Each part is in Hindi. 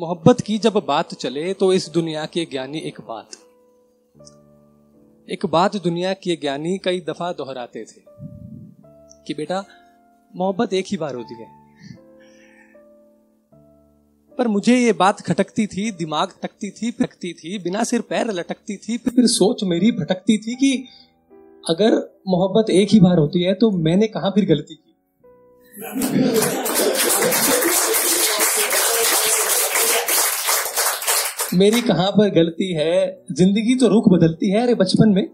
मोहब्बत की जब बात चले तो इस दुनिया के ज्ञानी एक बात। एक बात दुनिया के ज्ञानी कई दफ़ा दोहराते थे कि बेटा, मोहब्बत एक ही बार होती है। पर मुझे ये बात खटकती थी, दिमाग टकती थी फटकती थी, बिना सिर पैर लटकती थी फिर सोच मेरी भटकती थी कि अगर मोहब्बत एक ही बार होती है तो मैंने कहा फिर गलती की? मेरी कहाँ पर गलती है? ज़िंदगी तो रुख बदलती है अरे बचपन में।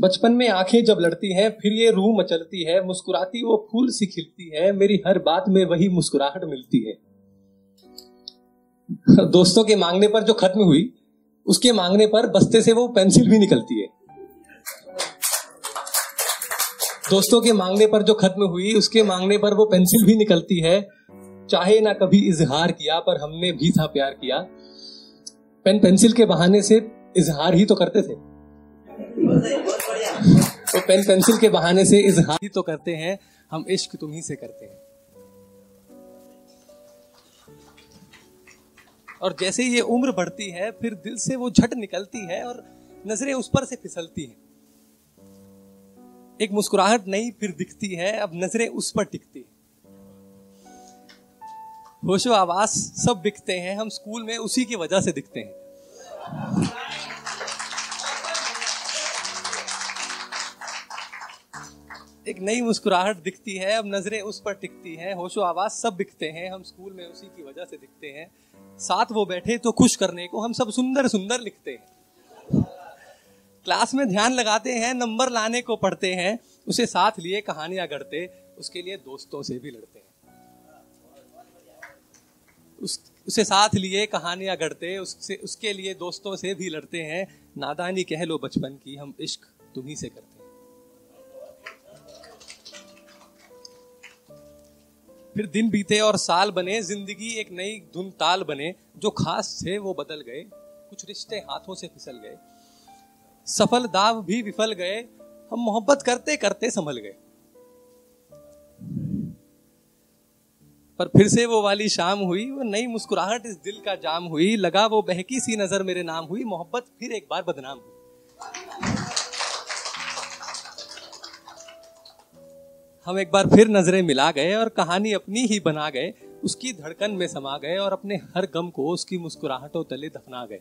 बचपन में आँखें जब लड़ती हैं, फिर ये रूह मचलती है, मुस्कुराती वो फूल सी खिलती है, मेरी हर बात में वही मुस्कुराहट मिलती है। दोस्तों के मांगने पर जो खत्म हुई, उसके मांगने पर बस्ते से वो पेंसिल भी निकलती है। दोस्तों के मांगने पर जो खत्म हुई, उसके मांगने पर वो पेंसिल भी निकलती है चाहे ना कभी इजहार किया, पर हमने भी था प्यार किया। पेन पेंसिल के बहाने से इजहार ही तो करते थे। तो पेन पेंसिल के बहाने से इजहार ही तो करते हैं, हम इश्क तुम ही से करते हैं। और जैसे ही ये उम्र बढ़ती है, फिर दिल से वो झट निकलती है और नज़रें उस पर से फिसलती हैं। एक मुस्कुराहट नहीं फिर दिखती है, अब नज़रें उस पर टिकती है। होशो आवास सब बिकते हैं, हम स्कूल में उसी की वजह से दिखते हैं। एक नई मुस्कुराहट दिखती है, अब नज़रें उस पर टिकती हैं। होशो आवाज़ सब बिकते हैं, हम स्कूल में उसी की वजह से दिखते हैं। साथ वो बैठे तो खुश करने को हम सब सुंदर सुंदर लिखते हैं। क्लास में ध्यान लगाते हैं, नंबर लाने को पढ़ते हैं, उसे साथ लिए कहानियाँ गढ़ते, उसके लिए दोस्तों से भी लड़ते हैं। उस, उसे साथ लिए, कहानियाँ गढ़ते, उससे, उसके लिए दोस्तों से भी लड़ते हैं। नादानी कह लो बचपन की, हम इश्क तुम्ही से करते हैं। फिर दिन बीते और साल बने, ज़िंदगी एक नई धुन ताल बने। जो खास थे, वो बदल गए। कुछ रिश्ते हाथों से फिसल गए। सफल दाव भी विफल गए। हम मोहब्बत करते करते संभल गए। पर फिर से वो वाली शाम हुई, वो नई मुस्कुराहट इस दिल का जाम हुई, लगा वो बहकी सी नज़र मेरे नाम हुई, मोहब्बत फिर एक बार बदनाम हुई। हम एक बार फिर नज़रें मिला गए और कहानी अपनी ही बना गए, उसकी धड़कन में समा गए और अपने हर गम को उसकी मुस्कुराहटों तले दफना गए।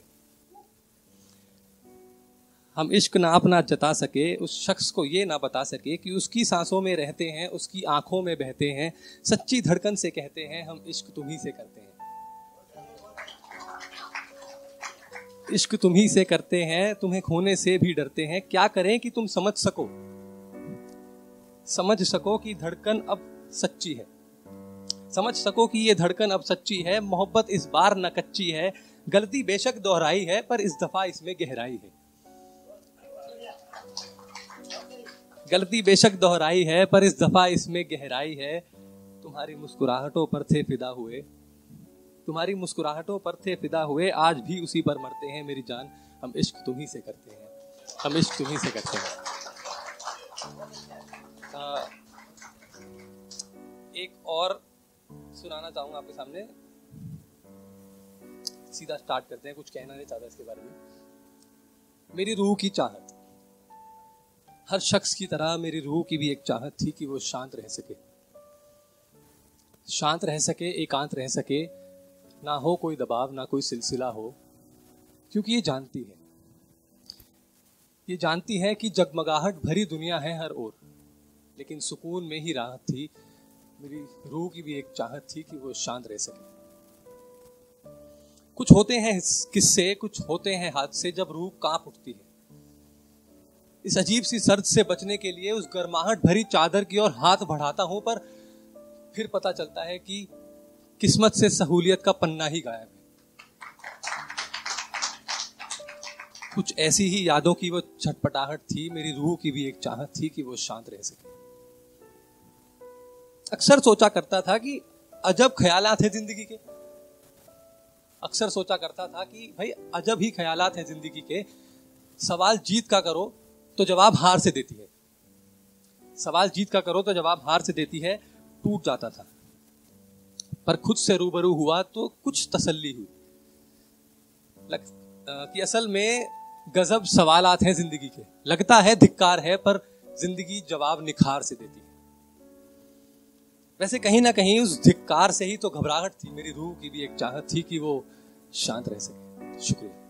हम इश्क ना अपना जता सके, उस शख्स को ये ना बता सके कि उसकी सांसों में रहते हैं, उसकी आँखों में बहते हैं, सच्ची धड़कन से कहते हैं, हम इश्क तुम्ही से करते हैं। इश्क तुम्ही से करते हैं, तुम्हें खोने से भी डरते हैं। क्या करें कि तुम समझ सको? समझ सको कि धड़कन अब सच्ची है। समझ सको कि ये धड़कन अब सच्ची है। मोहब्बत इस बार न कच्ची है। गलती बेशक दोहराई है, पर इस दफ़ा इसमें गहराई है। गलती बेशक दोहराई है पर इस दफ़ा इसमें गहराई है। तुम्हारी मुस्कुराहटों पर थे फिदा हुए। तुम्हारी मुस्कुराहटों पर थे फिदा हुए। आज भी उसी पर मरते हैं मेरी जान। हम इश्क तुम्ही से करते हैं। हम इश्क तुम्ही से करते हैं। आ, एक और सुनाना चाहूँगा आपके सामने। सीधा स्टार्ट करते हैं कुछ कहना नहीं चाहता इसके बारे में। मेरी रूह की चाहत। हर शख्स की तरह मेरी रूह की भी एक चाहत थी कि वो शांत रह सके। शांत रह सके, एकांत रह सके, ना हो कोई दबाव, ना कोई सिलसिला हो, क्योंकि ये जानती है। ये जानती है कि जगमगाहट भरी दुनिया है हर ओर, लेकिन सुकून में ही राहत थी। मेरी रूह की भी एक चाहत थी कि वो शांत रह सके। कुछ होते हैं किस्से, कुछ होते हैं हादसे जब रूह काँप उठती है। इस अजीब सी सर्द से बचने के लिए उस गर्माहट भरी चादर की ओर हाथ बढ़ाता हूँ, पर फिर पता चलता है कि किस्मत से सहूलियत का पन्ना ही गायब है। कुछ ऐसी ही यादों की वो छटपटाहट थी, मेरी रूह की भी एक चाहत थी कि वो शांत रह सके। अक्सर सोचा करता था कि अजब ख्यालात है ज़िंदगी के। अक्सर सोचा करता था कि भाई, अजब ही ख्यालात है ज़िंदगी के। सवाल जीत का करो तो जवाब हार से देती है। सवाल जीत का करो तो जवाब हार से देती है टूट जाता था। पर खुद से रूबरू हुआ तो कुछ तसल्ली हुई। लग, आ, कि असल में गजब सवालात हैं ज़िंदगी के। लगता है धिक्कार है पर ज़िंदगी जवाब निखार से देती है। वैसे कहीं ना कहीं उस धिक्कार से ही तो घबराहट थी। मेरी रूह की भी एक चाहत थी कि वो शांत रह सके। शुक्रिया।